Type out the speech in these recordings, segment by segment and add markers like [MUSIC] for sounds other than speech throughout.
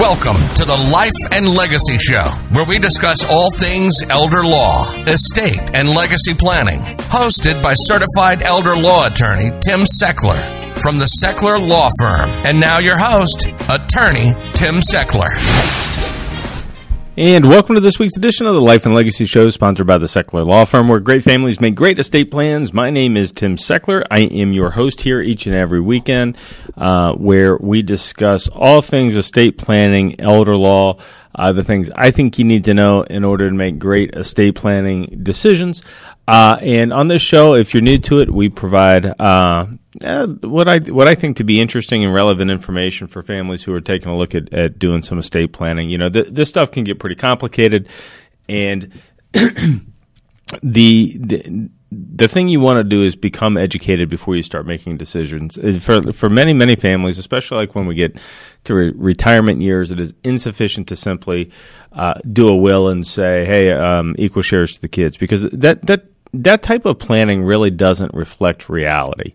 Welcome to the Life and Legacy Show, where we discuss all things elder law, estate, and legacy planning. Hosted by certified elder law attorney Tim Sechler from the Sechler Law Firm. And now your host, attorney Tim Sechler. And welcome to this week's edition of the Life and Legacy Show, sponsored by the Sechler Law Firm, where great families make great estate plans. My name is Tim Sechler. I am your host here each and every weekend, uh, where we discuss all things estate planning, elder law, uh, the things I think you need to know in order to make great estate planning decisions. Uh, and on this show, if you're new to it, we provide uh, what I what I think to be interesting and relevant information for families who are taking a look at, at doing some estate planning. You know, th- this stuff can get pretty complicated, and [CLEARS THROAT] the, the the thing you want to do is become educated before you start making decisions. Uh, for for many many families, especially like when we get to re- retirement years, it is insufficient to simply uh, do a will and say, "Hey, um, equal shares to the kids," because that that that type of planning really doesn't reflect reality.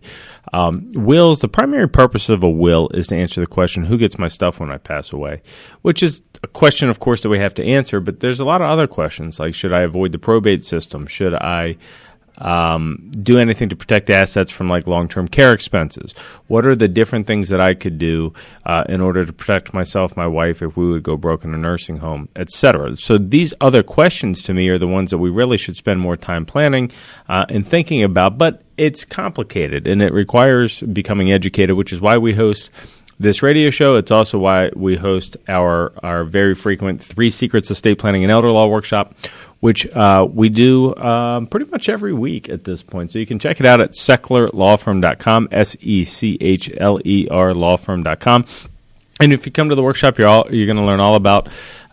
Um, wills, the primary purpose of a will is to answer the question, who gets my stuff when I pass away? Which is a question, of course, that we have to answer, but there's a lot of other questions like, should I avoid the probate system? Should I um, do anything to protect assets from like long term care expenses? What are the different things that I could do uh, in order to protect myself, my wife, if we would go broke in a nursing home, etc. So these other questions to me are the ones that we really should spend more time planning uh, and thinking about. But it's complicated and it requires becoming educated, which is why we host this radio show. It's also why we host our our very frequent Three Secrets Estate Planning and Elder Law workshop, which uh, we do um, pretty much every week at this point. So you can check it out at sechlerlawfirm.com, S E C H L E R lawfirm.com. And if you come to the workshop, you're all, you're going to learn all about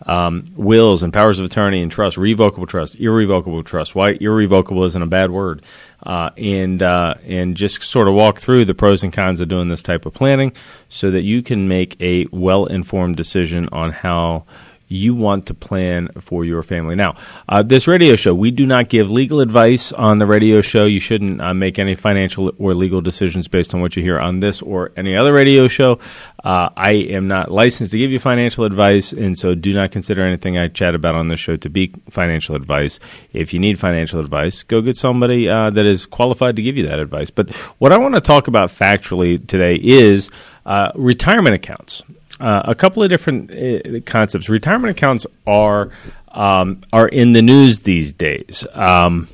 um, wills and powers of attorney and trust, revocable trust, irrevocable trust. Why irrevocable isn't a bad word, uh, and uh, and just sort of walk through the pros and cons of doing this type of planning, so that you can make a well informed decision on how you want to plan for your family. Now, uh, this radio show, we do not give legal advice on the radio show. You shouldn't uh, make any financial or legal decisions based on what you hear on this or any other radio show. Uh, I am not licensed to give you financial advice, and so do not consider anything I chat about on this show to be financial advice. If you need financial advice, go get somebody uh, that is qualified to give you that advice. But what I want to talk about factually today is uh, retirement accounts. Uh, a couple of different uh, concepts. Retirement accounts are um, are in the news these days. Um,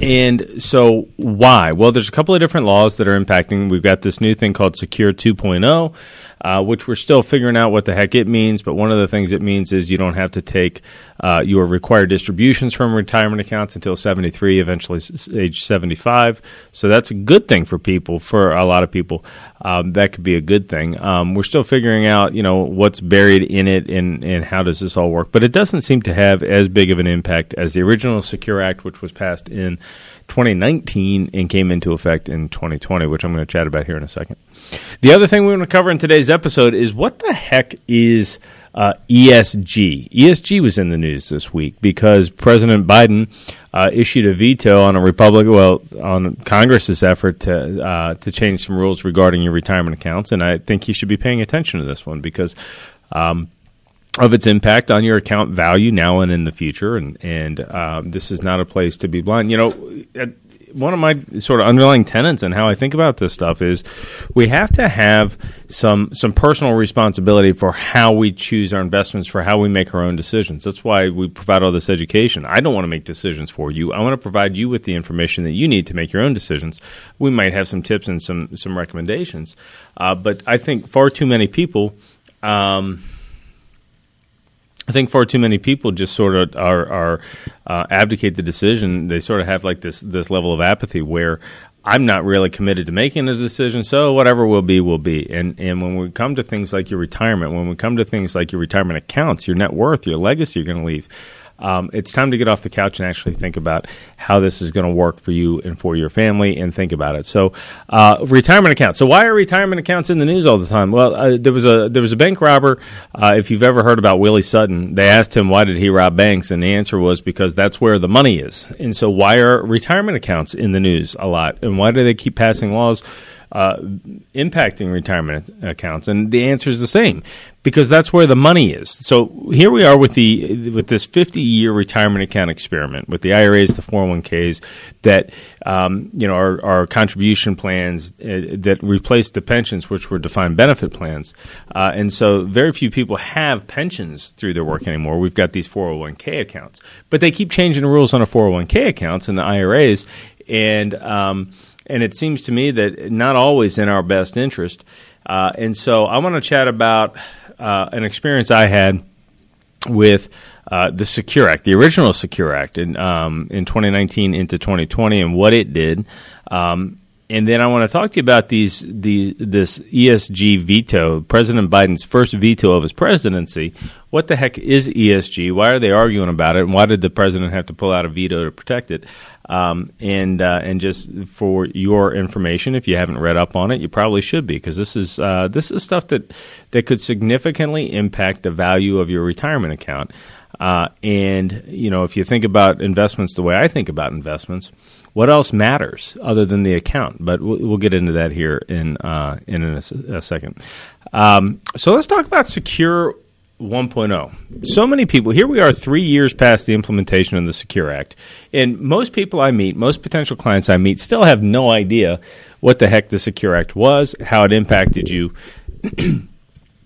and so, why? Well, there's a couple of different laws that are impacting. We've got this new thing called Secure 2.0, uh, which we're still figuring out what the heck it means. But one of the things it means is you don't have to take uh, your required distributions from retirement accounts until 73, eventually age 75. So that's a good thing for people. For a lot of people, um, that could be a good thing. Um, we're still figuring out, you know, what's buried in it and and how does this all work. But it doesn't seem to have as big of an impact as the original Secure Act, which was passed in 2019 and came into effect in 2020, which I'm going to chat about here in a second. The other thing we want to cover in today's episode is what the heck is uh, ESG? ESG was in the news this week because President Biden uh, issued a veto on a Republican, well, on Congress's effort to uh, to change some rules regarding your retirement accounts, and I think you should be paying attention to this one because. Um, of its impact on your account value now and in the future, and and uh, this is not a place to be blind. You know, one of my sort of underlying tenets and how I think about this stuff is we have to have some some personal responsibility for how we choose our investments, for how we make our own decisions. That's why we provide all this education. I don't want to make decisions for you. I want to provide you with the information that you need to make your own decisions. We might have some tips and some some recommendations, uh, but I think far too many people. Um, I think far too many people just sort of are, are uh, abdicate the decision. They sort of have like this this level of apathy where I'm not really committed to making a decision, so whatever will be will be. And and when we come to things like your retirement, when we come to things like your retirement accounts, your net worth, your legacy, you're going to leave um, it's time to get off the couch and actually think about how this is going to work for you and for your family and think about it. So, uh, retirement accounts. So, why are retirement accounts in the news all the time? Well, uh, there was a there was a bank robber. Uh, if you've ever heard about Willie Sutton, they asked him why did he rob banks, and the answer was because that's where the money is. And so, why are retirement accounts in the news a lot, and why do they keep passing laws? Uh, impacting retirement accounts? And the answer is the same because that's where the money is. So here we are with the with this 50 year retirement account experiment with the IRAs, the 401ks that um, you know our, are contribution plans uh, that replaced the pensions, which were defined benefit plans. Uh, and so very few people have pensions through their work anymore. We've got these 401k accounts, but they keep changing the rules on the 401k accounts and the IRAs, and um, and it seems to me that not always in our best interest. Uh, and so I want to chat about uh, an experience I had with uh, the Secure Act, the original Secure Act, in um, in 2019 into 2020, and what it did. Um, and then I want to talk to you about these the this ESG veto, President Biden's first veto of his presidency. What the heck is ESG? Why are they arguing about it? And why did the president have to pull out a veto to protect it? Um, and uh, and just for your information, if you haven't read up on it, you probably should be because this is uh, this is stuff that that could significantly impact the value of your retirement account. Uh, and you know, if you think about investments the way I think about investments what else matters other than the account? But we'll, we'll get into that here in uh, in a, a second. Um, so let's talk about Secure 1.0. So many people, here we are three years past the implementation of the Secure Act, and most people I meet, most potential clients I meet, still have no idea what the heck the Secure Act was, how it impacted you. [CLEARS THROAT]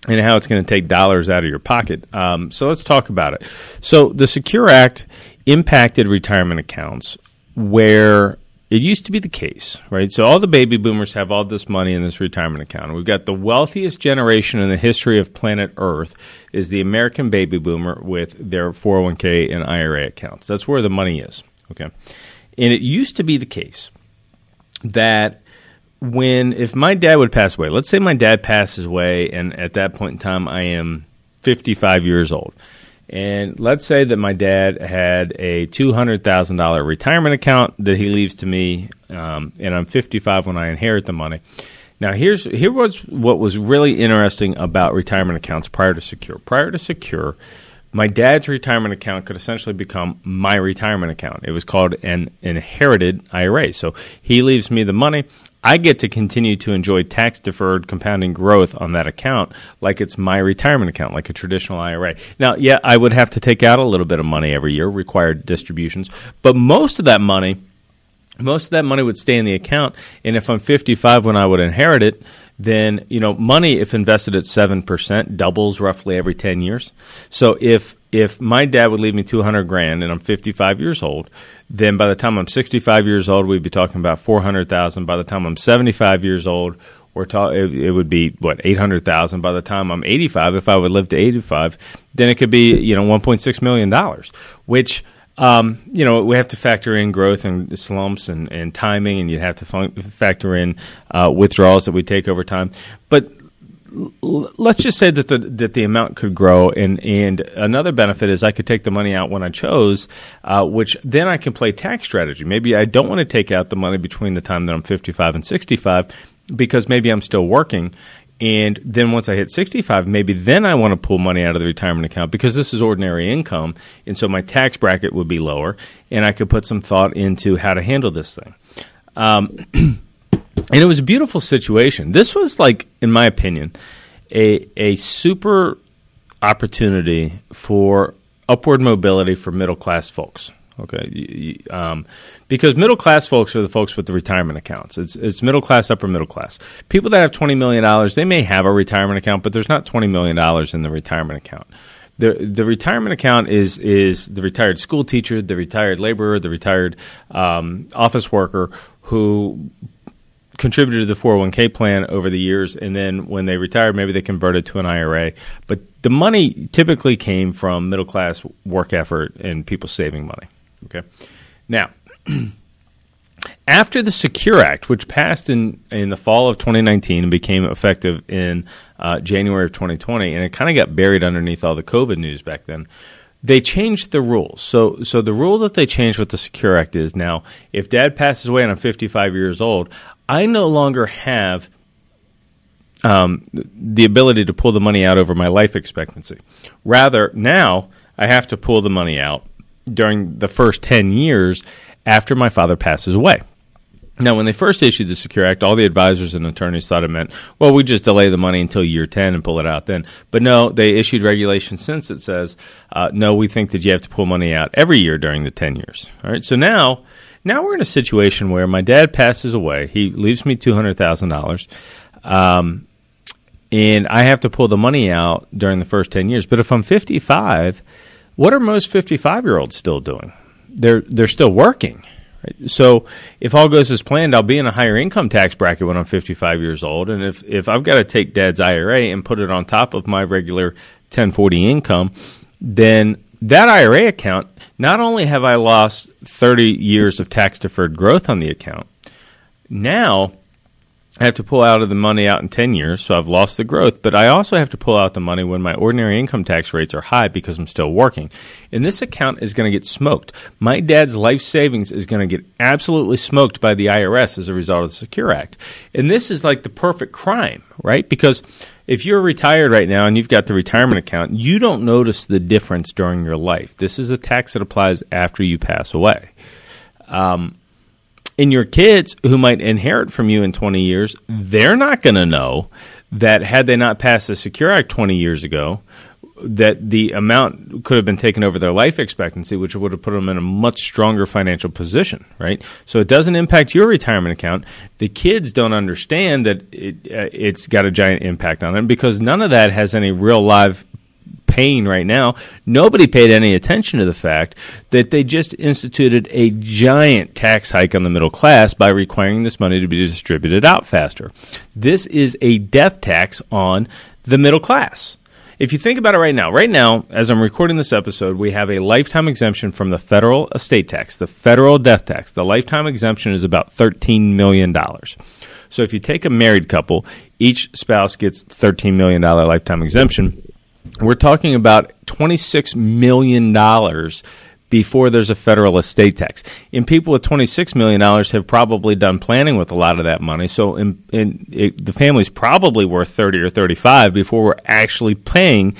and how it's going to take dollars out of your pocket. Um, so let's talk about it. So the Secure Act impacted retirement accounts where it used to be the case, right? So all the baby boomers have all this money in this retirement account. We've got the wealthiest generation in the history of planet Earth is the American baby boomer with their 401k and IRA accounts. That's where the money is, okay? And it used to be the case that when if my dad would pass away, let's say my dad passes away and at that point in time I am 55 years old and let's say that my dad had a $200,000 retirement account that he leaves to me, um, and I'm 55 when I inherit the money. Now, here's here was what was really interesting about retirement accounts prior to Secure. Prior to Secure, my dad's retirement account could essentially become my retirement account. It was called an inherited IRA. So he leaves me the money. I get to continue to enjoy tax deferred compounding growth on that account like it's my retirement account, like a traditional IRA. Now, yeah, I would have to take out a little bit of money every year, required distributions, but most of that money, most of that money would stay in the account. And if I'm 55 when I would inherit it, then you know money if invested at 7% doubles roughly every 10 years. So if if my dad would leave me 200 grand and i'm 55 years old then by the time i'm 65 years old we'd be talking about 400000 by the time i'm 75 years old we're ta- it, it would be what 800000 by the time i'm 85 if i would live to 85 then it could be you know 1.6 million dollars which um, you know, we have to factor in growth and slumps and, and timing, and you have to fun- factor in uh, withdrawals that we take over time. But let's just say that the that the amount could grow, and and another benefit is I could take the money out when I chose, uh, which then I can play tax strategy. Maybe I don't want to take out the money between the time that I'm 55 and 65 because maybe I'm still working and then once I hit 65, maybe then I want to pull money out of the retirement account because this is ordinary income. And so my tax bracket would be lower. And I could put some thought into how to handle this thing. Um, [CLEARS THROAT] and it was a beautiful situation. This was like, in my opinion, a, a super opportunity for upward mobility for middle class folks. Okay, um, because middle class folks are the folks with the retirement accounts. It's it's middle class, upper middle class. People that have twenty million dollars, they may have a retirement account, but there's not twenty million dollars in the retirement account. The the retirement account is is the retired school teacher, the retired laborer, the retired um, office worker who contributed to the 401k plan over the years and then when they retired maybe they converted to an IRA but the money typically came from middle class work effort and people saving money Okay. Now, [CLEARS THROAT] after the Secure Act, which passed in, in the fall of 2019 and became effective in uh, January of 2020, and it kind of got buried underneath all the COVID news back then, they changed the rules. So, so the rule that they changed with the Secure Act is now if dad passes away and I'm 55 years old, I no longer have um, the ability to pull the money out over my life expectancy. Rather, now I have to pull the money out during the first 10 years after my father passes away. Now, when they first issued the Secure Act, all the advisors and attorneys thought it meant, well, we just delay the money until year 10 and pull it out then. But no, they issued regulation since that says, uh, no, we think that you have to pull money out every year during the 10 years. All right. So now, now we're in a situation where my dad passes away. He leaves me $200,000. Um, and I have to pull the money out during the first 10 years. But if I'm 55, what are most 55 year olds still doing? They're, they're still working so if all goes as planned, I'll be in a higher income tax bracket when I'm 55 years old. And if, if I've got to take dad's IRA and put it on top of my regular 1040 income, then that IRA account, not only have I lost 30 years of tax deferred growth on the account, now I have to pull out of the money out in 10 years, so I've lost the growth, but I also have to pull out the money when my ordinary income tax rates are high because I'm still working. And this account is going to get smoked. My dad's life savings is going to get absolutely smoked by the IRS as a result of the Secure Act. And this is like the perfect crime, right? Because if you're retired right now and you've got the retirement account, you don't notice the difference during your life. This is a tax that applies after you pass away. Um, and your kids who might inherit from you in 20 years, they're not going to know that had they not passed the Secure Act 20 years ago, that the amount could have been taken over their life expectancy, which would have put them in a much stronger financial position, right? So it doesn't impact your retirement account. The kids don't understand that it, uh, it's got a giant impact on them because none of that has any real live right now, nobody paid any attention to the fact that they just instituted a giant tax hike on the middle class by requiring this money to be distributed out faster. This is a death tax on the middle class. If you think about it right now, right now, as I'm recording this episode, we have a lifetime exemption from the federal estate tax, the federal death tax. The lifetime exemption is about $13 million. So if you take a married couple, each spouse gets $13 million lifetime exemption we're talking about $26 million before there's a federal estate tax. And people with $26 million have probably done planning with a lot of that money. So in, in, it, the family's probably worth 30 or 35 before we're actually paying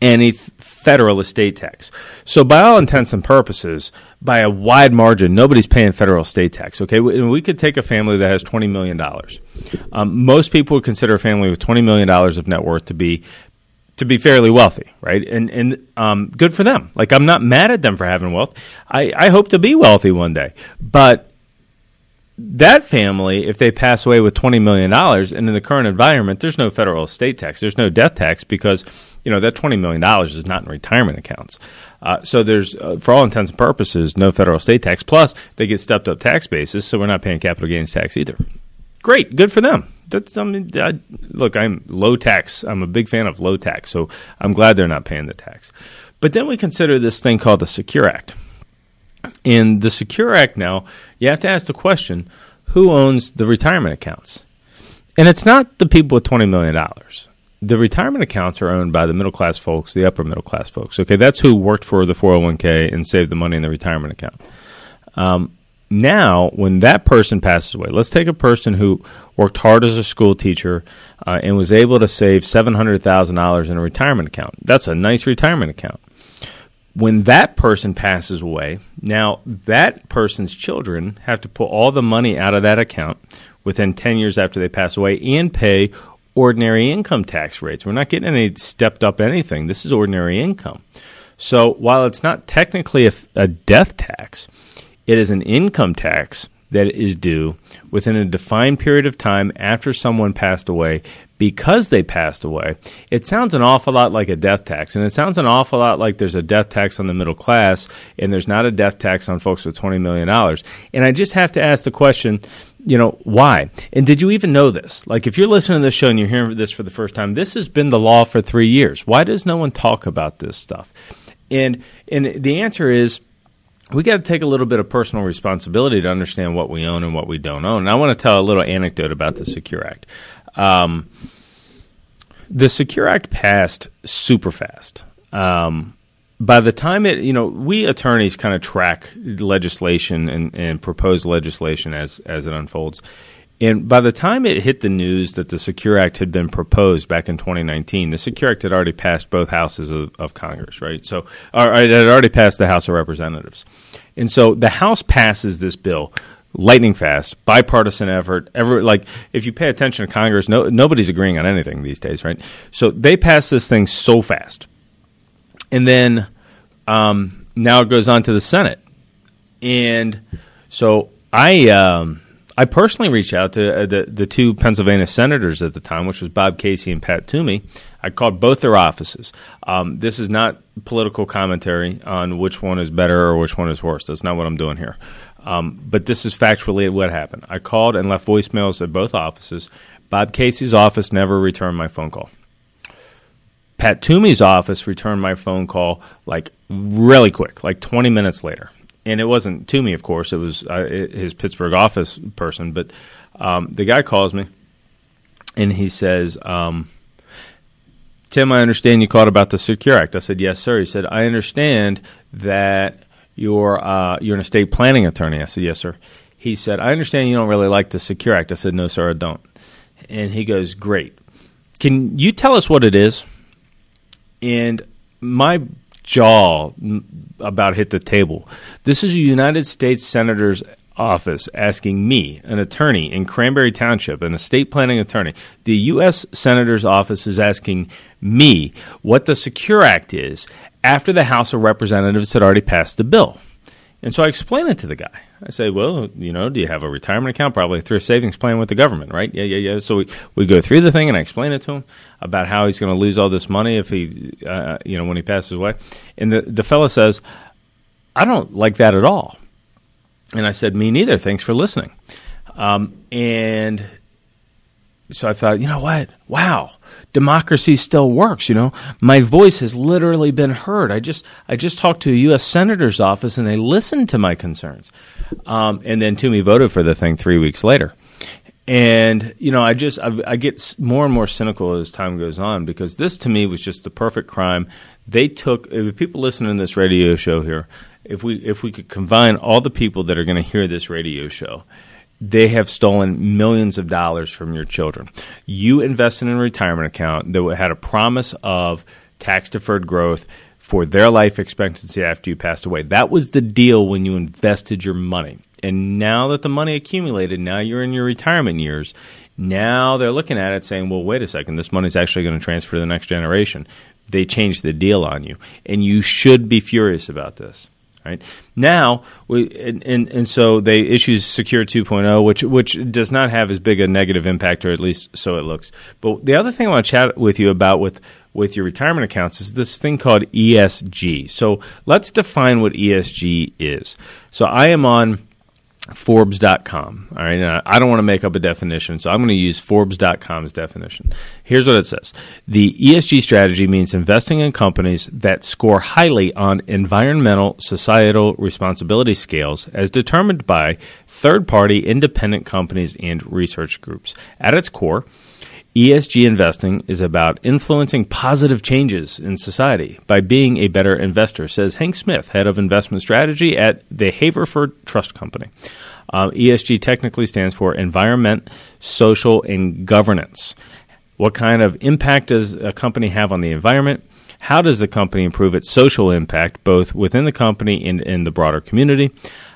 any federal estate tax. So by all intents and purposes, by a wide margin, nobody's paying federal estate tax. Okay, we, we could take a family that has $20 million. Um, most people would consider a family with $20 million of net worth to be to be fairly wealthy, right? And and um, good for them. Like I'm not mad at them for having wealth. I, I hope to be wealthy one day, but that family, if they pass away with twenty million dollars, and in the current environment, there's no federal estate tax, there's no death tax because you know that twenty million dollars is not in retirement accounts. Uh, so there's, uh, for all intents and purposes, no federal estate tax. Plus, they get stepped up tax basis, so we're not paying capital gains tax either. Great, good for them that's I mean, I, look, I'm low tax. I'm a big fan of low tax, so I'm glad they're not paying the tax. But then we consider this thing called the Secure Act. In the Secure Act now, you have to ask the question, who owns the retirement accounts? And it's not the people with $20 million. The retirement accounts are owned by the middle class folks, the upper middle class folks. Okay, that's who worked for the 401k and saved the money in the retirement account. Um, now, when that person passes away, let's take a person who worked hard as a school teacher uh, and was able to save $700,000 in a retirement account. That's a nice retirement account. When that person passes away, now that person's children have to pull all the money out of that account within 10 years after they pass away and pay ordinary income tax rates. We're not getting any stepped up anything. This is ordinary income. So while it's not technically a, a death tax, it is an income tax that is due within a defined period of time after someone passed away because they passed away. It sounds an awful lot like a death tax, and it sounds an awful lot like there's a death tax on the middle class and there's not a death tax on folks with $20 million. And I just have to ask the question, you know, why? And did you even know this? Like, if you're listening to this show and you're hearing this for the first time, this has been the law for three years. Why does no one talk about this stuff? And, and the answer is, we got to take a little bit of personal responsibility to understand what we own and what we don't own. And I want to tell a little anecdote about the Secure Act. Um, the Secure Act passed super fast. Um, by the time it, you know, we attorneys kind of track legislation and, and propose legislation as as it unfolds. And by the time it hit the news that the Secure Act had been proposed back in 2019, the Secure Act had already passed both houses of, of Congress, right? So, it had already passed the House of Representatives. And so the House passes this bill lightning fast, bipartisan effort. Every like, if you pay attention to Congress, no, nobody's agreeing on anything these days, right? So they pass this thing so fast, and then um, now it goes on to the Senate, and so I um, I personally reached out to uh, the the two Pennsylvania senators at the time, which was Bob Casey and Pat Toomey. I called both their offices. Um, this is not political commentary on which one is better or which one is worse. That's not what I'm doing here. Um, but this is factually what happened. I called and left voicemails at both offices. Bob Casey's office never returned my phone call. Pat Toomey's office returned my phone call like really quick, like 20 minutes later. And it wasn't to me, of course, it was uh, his Pittsburgh office person. But um, the guy calls me and he says, um, Tim, I understand you called about the Secure Act. I said, Yes, sir. He said, I understand that you're uh, you're an estate planning attorney. I said, yes, sir. He said, I understand you don't really like the Secure Act. I said, no, sir, I don't. And he goes, great. Can you tell us what it is? And my jaw about hit the table. This is a United States Senator's office asking me, an attorney in Cranberry Township, an estate planning attorney, the U.S. Senator's office is asking me what the Secure Act is after the House of Representatives had already passed the bill. And so I explain it to the guy. I say, well, you know, do you have a retirement account? Probably through a savings plan with the government, right? Yeah, yeah, yeah. So we, we go through the thing and I explain it to him about how he's going to lose all this money if he, uh, you know, when he passes away. And the, the fellow says, I don't like that at all. And I said, me neither. Thanks for listening. Um, and so I thought, you know what? Wow, democracy still works. You know, my voice has literally been heard. I just I just talked to a U.S. senator's office and they listened to my concerns. Um, and then Toomey voted for the thing three weeks later. And you know, I just I've, I get more and more cynical as time goes on because this to me was just the perfect crime. They took the people listening to this radio show here. If we if we could combine all the people that are going to hear this radio show they have stolen millions of dollars from your children. You invested in a retirement account that had a promise of tax deferred growth for their life expectancy after you passed away. That was the deal when you invested your money. And now that the money accumulated, now you're in your retirement years. Now they're looking at it saying, well, wait a second, this money's actually going to transfer to the next generation. They changed the deal on you. And you should be furious about this. Right now, we and, and, and so they issue Secure 2.0, which which does not have as big a negative impact, or at least so it looks. But the other thing I want to chat with you about with with your retirement accounts is this thing called ESG. So let's define what ESG is. So I am on Forbes.com. All right. Now, I don't want to make up a definition, so I'm going to use Forbes.com's definition. Here's what it says The ESG strategy means investing in companies that score highly on environmental societal responsibility scales as determined by third party independent companies and research groups. At its core, ESG investing is about influencing positive changes in society by being a better investor, says Hank Smith, head of investment strategy at the Haverford Trust Company. Uh, ESG technically stands for environment, social, and governance. What kind of impact does a company have on the environment? How does the company improve its social impact, both within the company and in the broader community?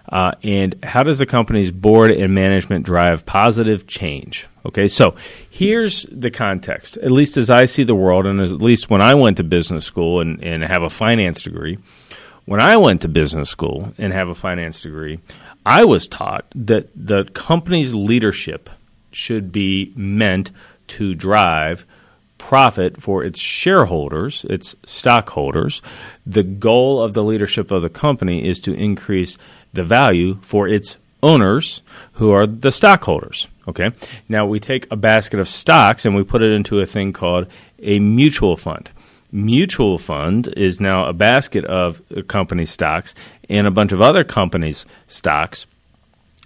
Uh, and how does the company's board and management drive positive change? Okay, so here's the context, at least as I see the world, and as, at least when I went to business school and, and have a finance degree. When I went to business school and have a finance degree, I was taught that the company's leadership should be meant to drive profit for its shareholders, its stockholders. The goal of the leadership of the company is to increase the value for its owners, who are the stockholders. Okay. Now we take a basket of stocks and we put it into a thing called a mutual fund. Mutual fund is now a basket of company stocks and a bunch of other companies' stocks,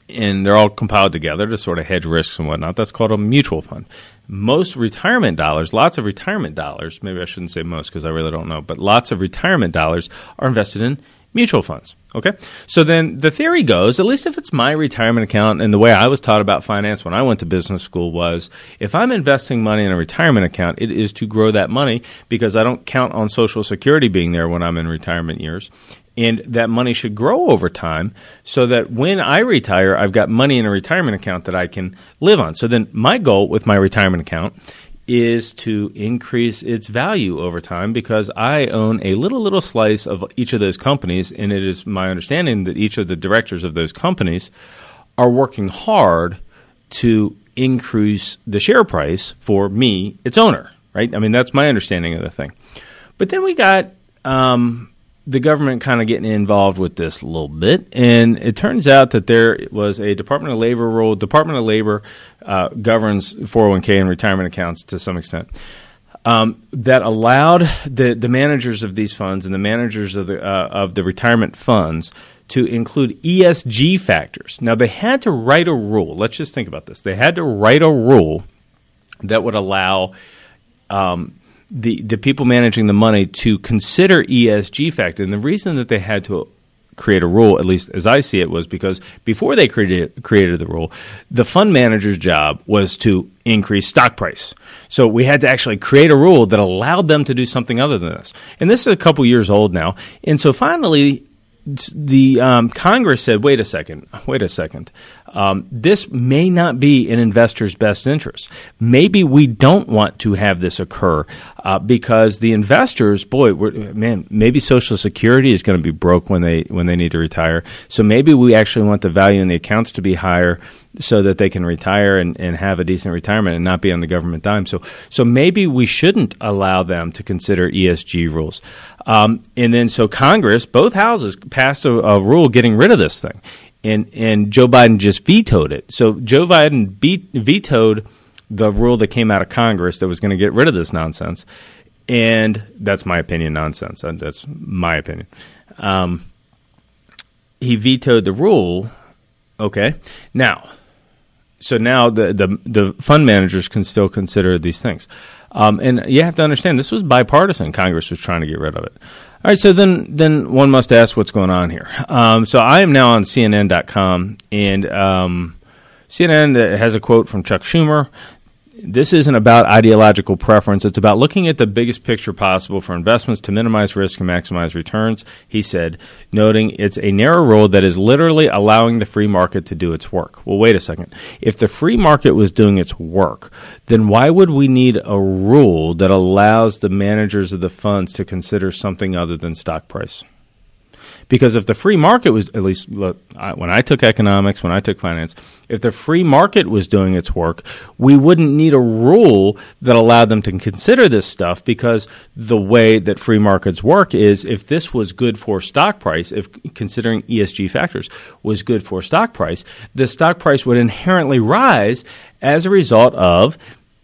and they're all compiled together to sort of hedge risks and whatnot. That's called a mutual fund. Most retirement dollars, lots of retirement dollars, maybe I shouldn't say most because I really don't know, but lots of retirement dollars are invested in mutual funds. Okay. So then the theory goes, at least if it's my retirement account and the way I was taught about finance when I went to business school was if I'm investing money in a retirement account, it is to grow that money because I don't count on Social Security being there when I'm in retirement years. and that money should grow over time so that when I retire, I've got money in a retirement account that I can live on. So then my goal with my retirement account is to increase its value over time because I own a little little slice of each of those companies and it is my understanding that each of the directors of those companies are working hard to increase the share price for me, its owner, right? I mean that's my understanding of the thing. But then we got um, the government kind of getting involved with this a little bit, and it turns out that there was a Department of Labor rule. Department of Labor uh, governs 401k and retirement accounts to some extent. Um, that allowed the, the managers of these funds and the managers of the uh, of the retirement funds to include ESG factors. Now they had to write a rule. Let's just think about this. They had to write a rule that would allow um, the the people managing the money to consider ESG factor. And the reason that they had to create a rule, at least as I see it, was because before they created created the rule, the fund manager's job was to increase stock price. So we had to actually create a rule that allowed them to do something other than this. And this is a couple years old now. And so finally, the um, Congress said, "Wait a second, wait a second. Um, this may not be in investors' best interest. Maybe we don't want to have this occur uh, because the investors, boy, man, maybe Social Security is going to be broke when they when they need to retire. So maybe we actually want the value in the accounts to be higher so that they can retire and, and have a decent retirement and not be on the government dime. So so maybe we shouldn't allow them to consider ESG rules. Um, and then so Congress, both houses passed a, a rule getting rid of this thing and and Joe Biden just vetoed it. So Joe Biden vetoed the rule that came out of Congress that was going to get rid of this nonsense, and that's my opinion. Nonsense. That's my opinion. Um, he vetoed the rule. Okay, now, so now the the the fund managers can still consider these things, um, and you have to understand this was bipartisan. Congress was trying to get rid of it. All right, so then then one must ask what's going on here. Um, so I am now on CNN.com, and um, CNN has a quote from Chuck Schumer this isn't about ideological preference. It's about looking at the biggest picture possible for investments to minimize risk and maximize returns, he said, noting it's a narrow rule that is literally allowing the free market to do its work. Well, wait a second. If the free market was doing its work, then why would we need a rule that allows the managers of the funds to consider something other than stock price? Because if the free market was, at least look, I, when I took economics, when I took finance, if the free market was doing its work, we wouldn't need a rule that allowed them to consider this stuff because the way that free markets work is if this was good for stock price, if considering ESG factors was good for stock price, the stock price would inherently rise as a result of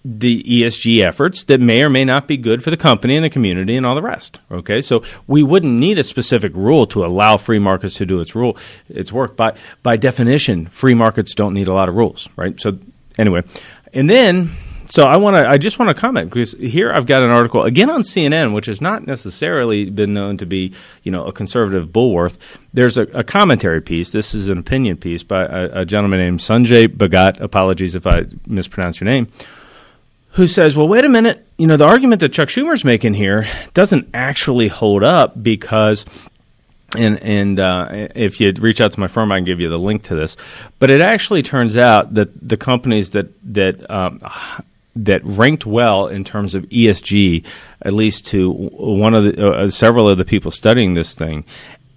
the ESG efforts that may or may not be good for the company and the community and all the rest. Okay, so we wouldn't need a specific rule to allow free markets to do its rule, its work. By by definition, free markets don't need a lot of rules, right? So anyway, and then so I want to I just want to comment because here I've got an article again on CNN, which has not necessarily been known to be you know a conservative bulwark. There's a, a commentary piece. This is an opinion piece by a, a gentleman named Sanjay Bhagat. Apologies if I mispronounce your name who says, well, wait a minute, you know, the argument that Chuck Schumer's making here doesn't actually hold up because. And and uh, if you reach out to my firm, I can give you the link to this. But it actually turns out that the companies that that um, that ranked well in terms of ESG, at least to one of the uh, several of the people studying this thing,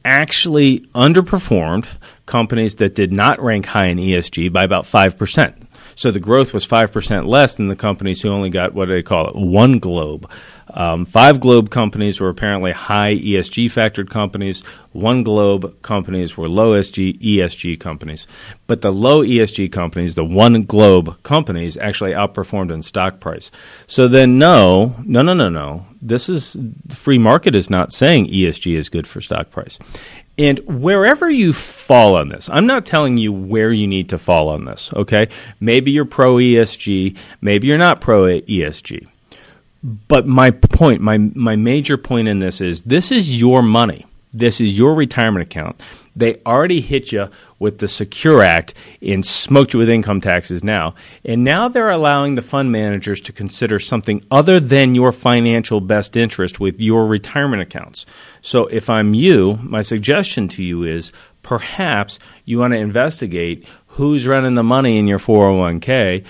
actually underperformed companies that did not rank high in ESG by about five percent. So the growth was 5% less than the companies who only got what do they call it? One globe. Um, five globe companies were apparently high ESG factored companies. One globe companies were low SG, ESG companies. But the low ESG companies, the one globe companies, actually outperformed in stock price. So then, no, no, no, no, no. This is the free market is not saying ESG is good for stock price. And wherever you fall on this, I'm not telling you where you need to fall on this, okay? Maybe you're pro ESG, maybe you're not pro ESG. But my point, my, my major point in this is this is your money. This is your retirement account. They already hit you with the Secure Act and smoked you with income taxes now. And now they're allowing the fund managers to consider something other than your financial best interest with your retirement accounts. So if I'm you, my suggestion to you is perhaps you want to investigate who's running the money in your 401k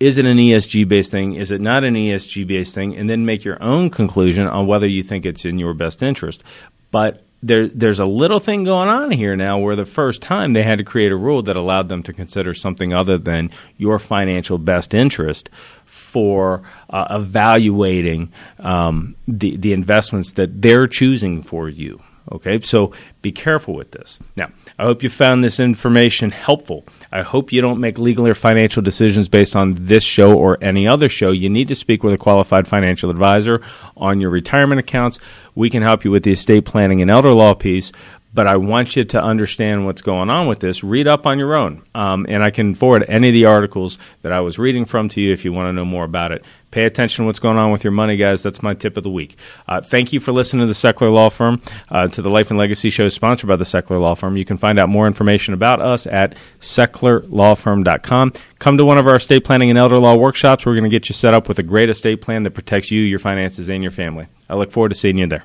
is it an ESG based thing? Is it not an ESG based thing? And then make your own conclusion on whether you think it's in your best interest. But there, there's a little thing going on here now where the first time they had to create a rule that allowed them to consider something other than your financial best interest for uh, evaluating um, the, the investments that they're choosing for you. Okay, so be careful with this. Now, I hope you found this information helpful. I hope you don't make legal or financial decisions based on this show or any other show. You need to speak with a qualified financial advisor on your retirement accounts. We can help you with the estate planning and elder law piece, but I want you to understand what's going on with this. Read up on your own. Um, and I can forward any of the articles that I was reading from to you if you want to know more about it. Pay attention to what's going on with your money, guys. That's my tip of the week. Uh, thank you for listening to the Sechler Law Firm, uh, to the Life and Legacy Show sponsored by the Sechler Law Firm. You can find out more information about us at sechlerlawfirm.com. Come to one of our estate planning and elder law workshops. We're going to get you set up with a great estate plan that protects you, your finances, and your family. I look forward to seeing you there.